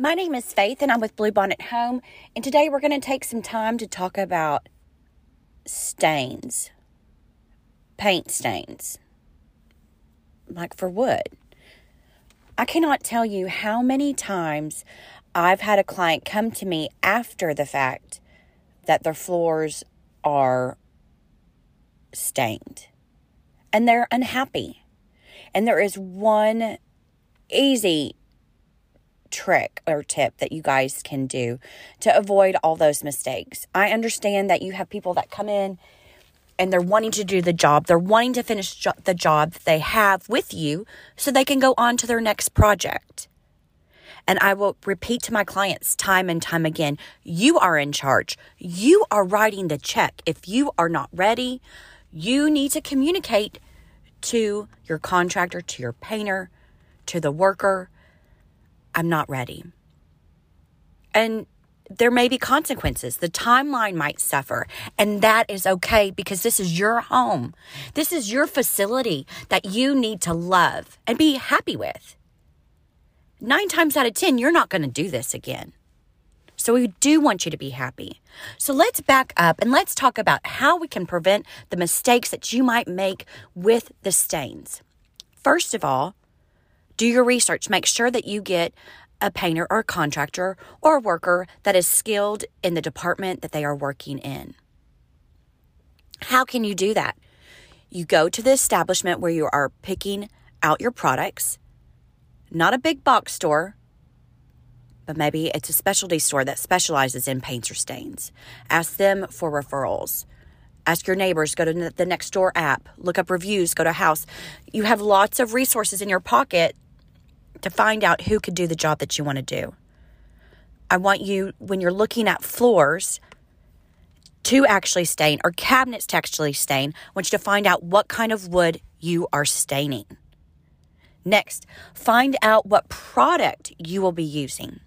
My name is Faith and I'm with Bluebonnet Home, and today we're going to take some time to talk about stains, paint stains, like for wood. I cannot tell you how many times I've had a client come to me after the fact that their floors are stained and they're unhappy. And there is one easy trick or tip that you guys can do to avoid all those mistakes. I understand that you have people that come in and they're wanting to do the job. They're wanting to finish jo- the job that they have with you so they can go on to their next project. And I will repeat to my clients time and time again you are in charge. You are writing the check. If you are not ready, you need to communicate to your contractor, to your painter, to the worker I'm not ready. And there may be consequences. The timeline might suffer, and that is okay because this is your home. This is your facility that you need to love and be happy with. Nine times out of 10, you're not going to do this again. So we do want you to be happy. So let's back up and let's talk about how we can prevent the mistakes that you might make with the stains. First of all, do your research. Make sure that you get a painter or a contractor or a worker that is skilled in the department that they are working in. How can you do that? You go to the establishment where you are picking out your products, not a big box store, but maybe it's a specialty store that specializes in paints or stains. Ask them for referrals. Ask your neighbors, go to the Nextdoor app, look up reviews, go to Houzz. You have lots of resources in your pocket to find out who could do the job that you want to do. I want you, when you're looking at floors to actually stain or cabinets to actually stain, I want you to find out what kind of wood you are staining. Next, find out what product you will be using.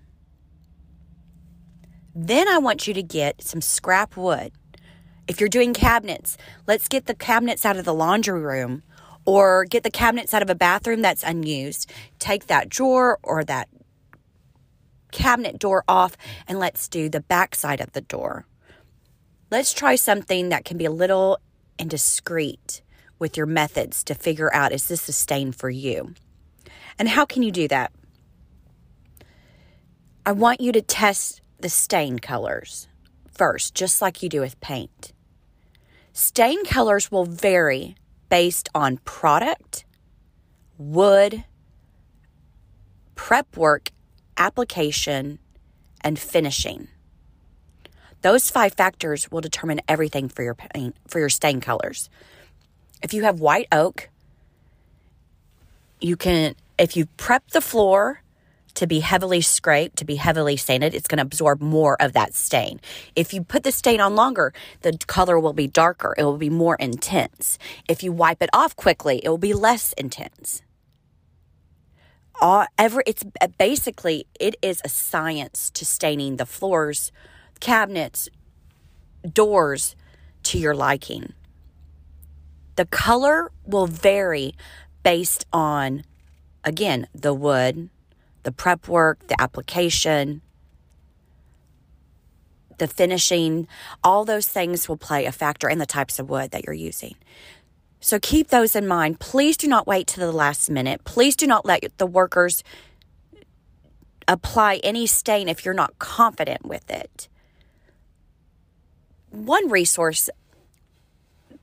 Then I want you to get some scrap wood. If you're doing cabinets, let's get the cabinets out of the laundry room or get the cabinets out of a bathroom that's unused. Take that drawer or that cabinet door off and let's do the back side of the door. Let's try something that can be a little indiscreet with your methods to figure out is this a stain for you? And how can you do that? I want you to test the stain colors first, just like you do with paint. Stain colors will vary based on product, wood, prep work, application, and finishing. Those five factors will determine everything for your paint, for your stain colors. If you have white oak, you can if you prep the floor to be heavily scraped, to be heavily stained, it's going to absorb more of that stain. If you put the stain on longer, the color will be darker. It will be more intense. If you wipe it off quickly, it will be less intense. All, ever, it's uh, basically, it is a science to staining the floors, cabinets, doors to your liking. The color will vary based on, again, the wood, the prep work, the application, the finishing, all those things will play a factor in the types of wood that you're using. So keep those in mind. Please do not wait to the last minute. Please do not let the workers apply any stain if you're not confident with it. One resource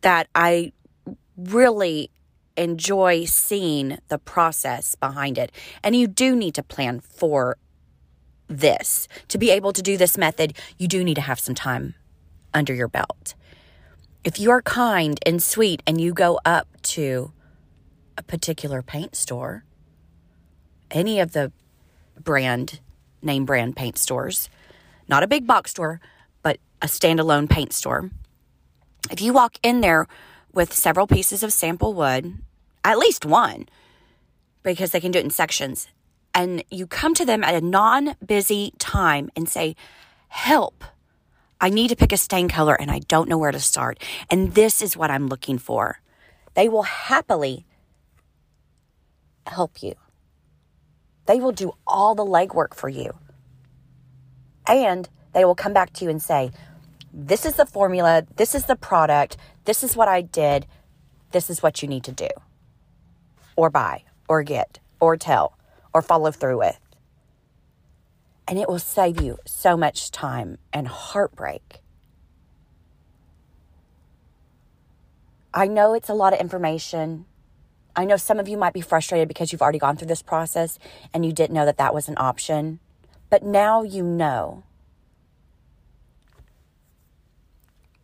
that I really enjoy seeing the process behind it. And you do need to plan for this. To be able to do this method, you do need to have some time under your belt. If you are kind and sweet and you go up to a particular paint store, any of the brand, name brand paint stores, not a big box store, but a standalone paint store. If you walk in there with several pieces of sample wood, at least one, because they can do it in sections. And you come to them at a non busy time and say, Help, I need to pick a stain color and I don't know where to start. And this is what I'm looking for. They will happily help you. They will do all the legwork for you And they will come back to you and say, This is the formula, this is the product, this is what I did, this is what you need to do, or buy, or get, or tell, or follow through with. And it will save you so much time and heartbreak. I know it's a lot of information. I know some of you might be frustrated because you've already gone through this process and you didn't know that that was an option. But now you know.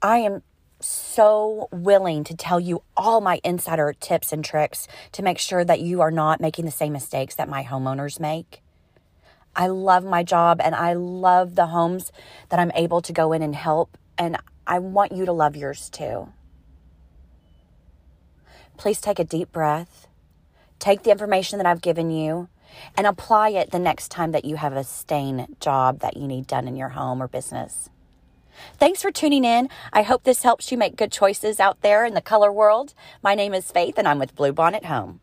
I am so willing to tell you all my insider tips and tricks to make sure that you are not making the same mistakes that my homeowners make. I love my job and I love the homes that I'm able to go in and help, and I want you to love yours too. Please take a deep breath, take the information that I've given you, and apply it the next time that you have a stain job that you need done in your home or business. Thanks for tuning in. I hope this helps you make good choices out there in the color world. My name is Faith, and I'm with Bluebonnet Home.